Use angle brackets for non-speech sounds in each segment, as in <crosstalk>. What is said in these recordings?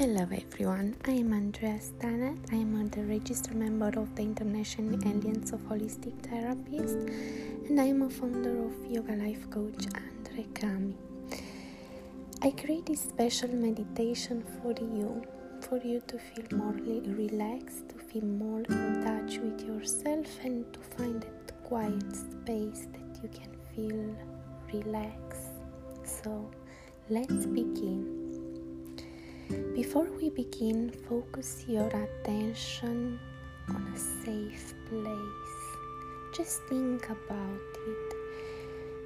Hello everyone, I am Andrea Stanet. I am the registered member of the International Alliance of Holistic Therapists and I am a founder of Yoga Life Coach Andre Kami. I create this special meditation for you, for you to feel more relaxed, to feel more in touch with yourself and to find that quiet space that you can feel relaxed. So let's begin. Before we begin, focus your attention on a safe place. Just think about it.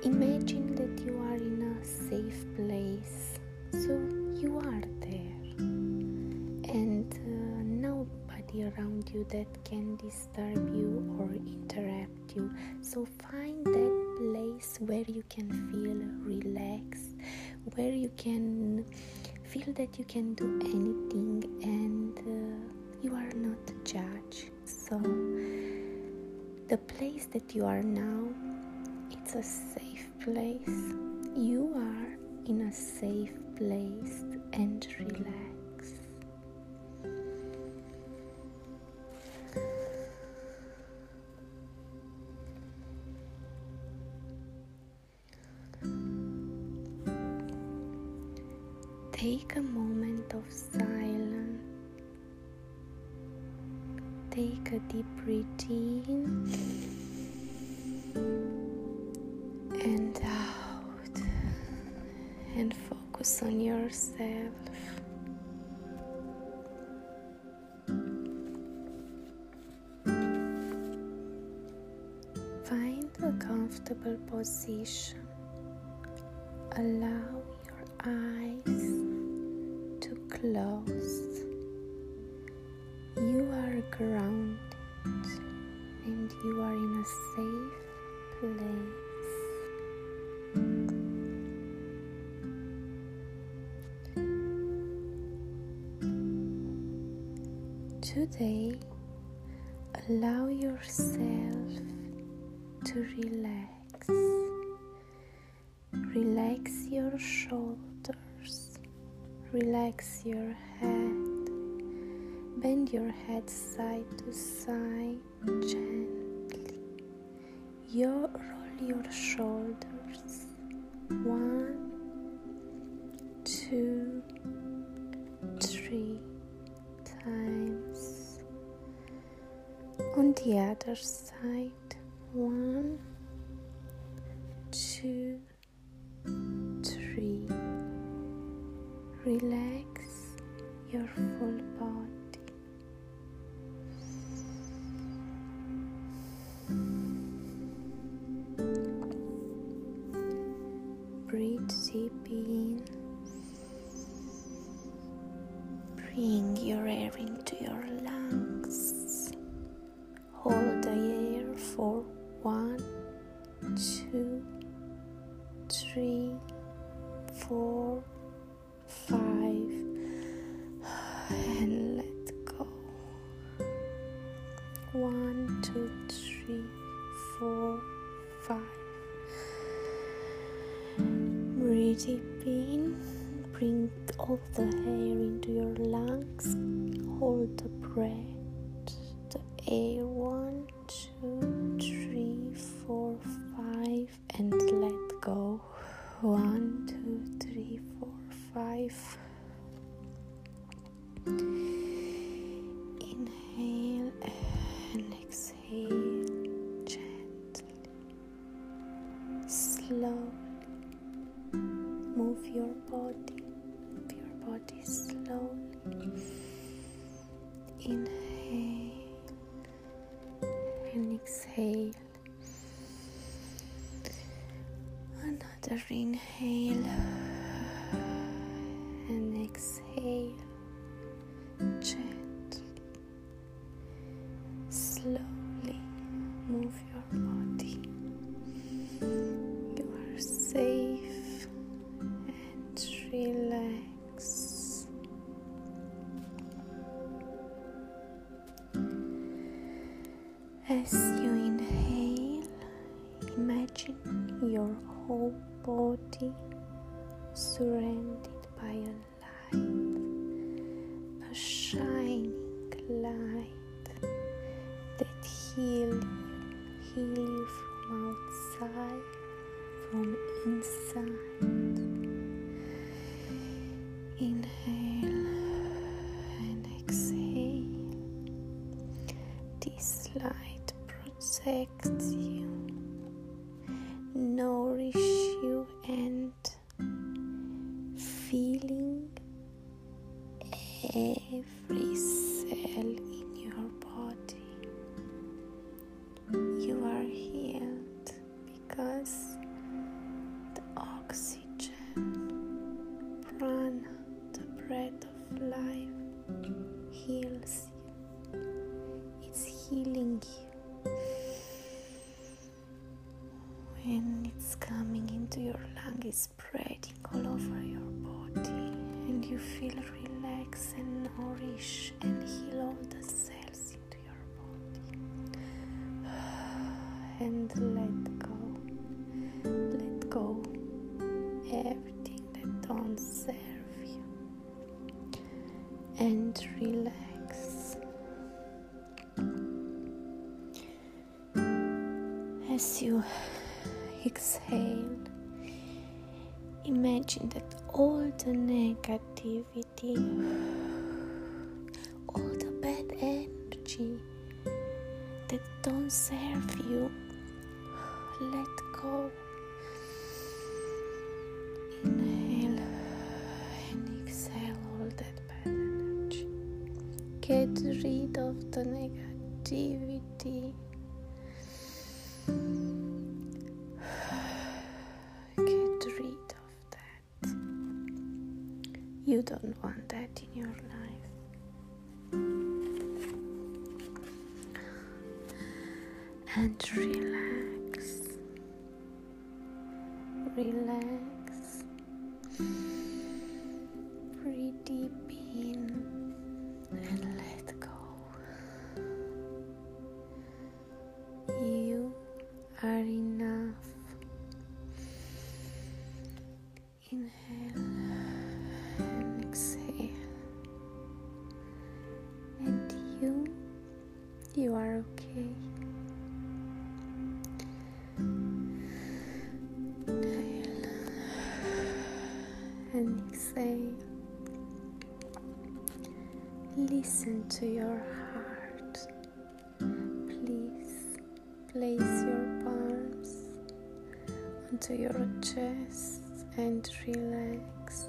Imagine that you are in a safe place. So you are there. And uh, nobody around you that can disturb you or interrupt you. So find that place where you can feel relaxed, where you can feel that you can do anything and uh, you are not judged. So the place that you are now it's a safe place. You are in a safe place and relax Take a moment of silence. Take a deep breath in and out, and focus on yourself. Find a comfortable position. Allow your eyes closed. You are grounded and you are in a safe place. Today, allow yourself to relax. Relax your shoulders Relax your head. Bend your head side to side gently. You roll your shoulders. One, two, three times. On the other side. One, Relax your full body. Breathe deep in. Bring your air into your lungs. Hold the air for one, two, three, four five and let go. One, two, three, four, five. Breathe deep in, bring all the air into your lungs, hold the breath, slowly. Inhale and exhale. Another inhale and exhale gently, slowly move your body. You are safe light that heal you, heal you from outside, from inside. Inhale and exhale. This light protects you, nourish you, and feeling every your lung, is spreading all over your body, and you feel relaxed and nourished and heal all the cells into your body. <sighs> And let go. Let go everything that don't serve you. And relax. As you <sighs> exhale, imagine that all the negativity, all the bad energy that don't serve you, let go. Inhale and exhale all that bad energy. Get rid of the negativity. Your life. And relax. Relax. Deep in and let go. You are enough. Inhale To your heart. Please place your palms onto your chest and relax.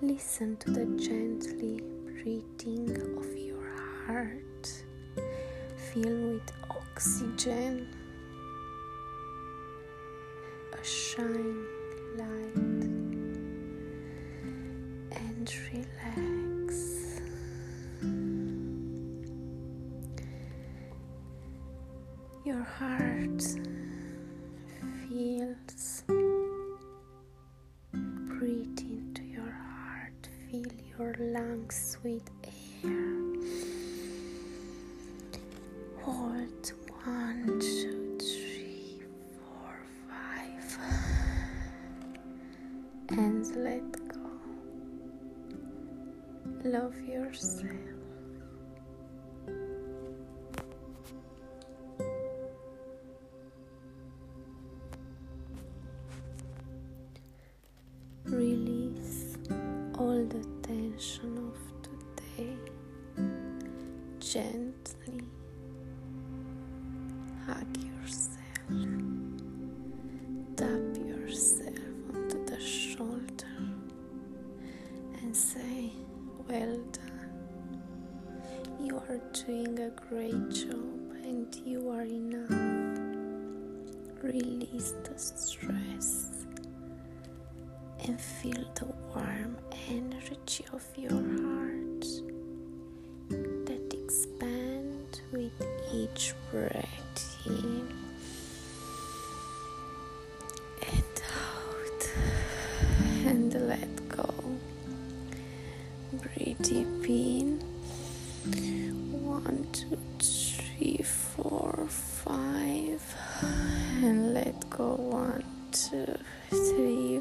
Listen to the gently breathing of your heart. Fill with oxygen, a shine with air. Hold one, two, three, four, five, and let go. Love yourself. Release all the tension gently. Hug yourself. Tap yourself onto the shoulder and say, Well done. You are doing a great job and you are enough. Release the stress and feel the warm energy of your heart each breath in and out. And let go. Breathe deep in one two three four five. And let go. One two three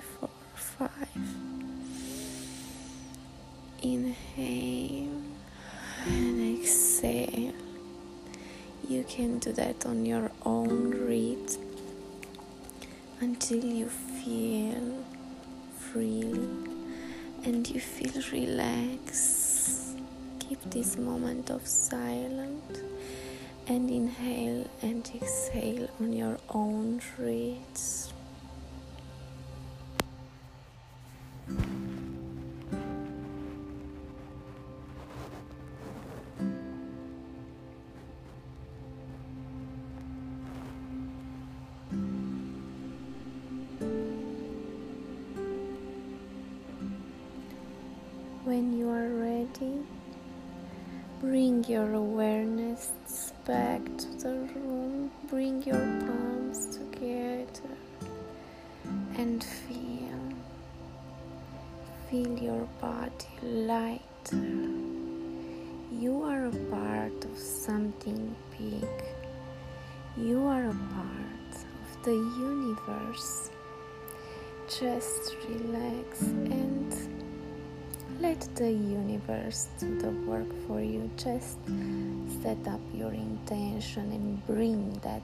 on your own rhythm until you feel freely and you feel relaxed. Keep this moment of silence and inhale and exhale on your own rhythm. When you are ready, bring your awareness back to the room, bring your palms together and feel. Feel your body lighter. You are a part of something big. You are a part of the universe. Just relax and let the universe do the work for you. Just set up your intention and bring that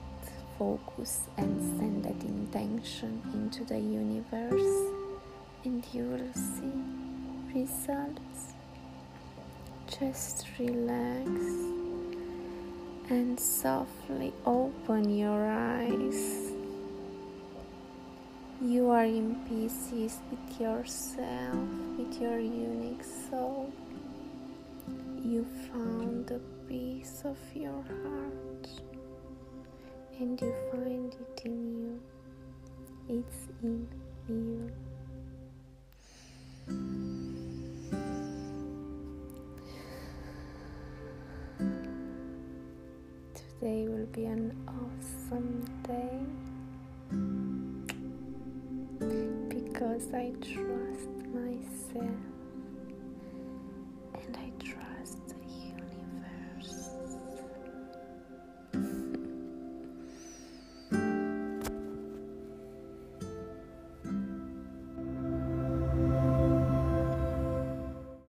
focus and send that intention into the universe, and you will see results. Just relax and softly open your eyes. You are in pieces with yourself, with your unique soul. You found a piece of your heart and you find it in you. It's in you. Today will be an awesome I trust myself and I.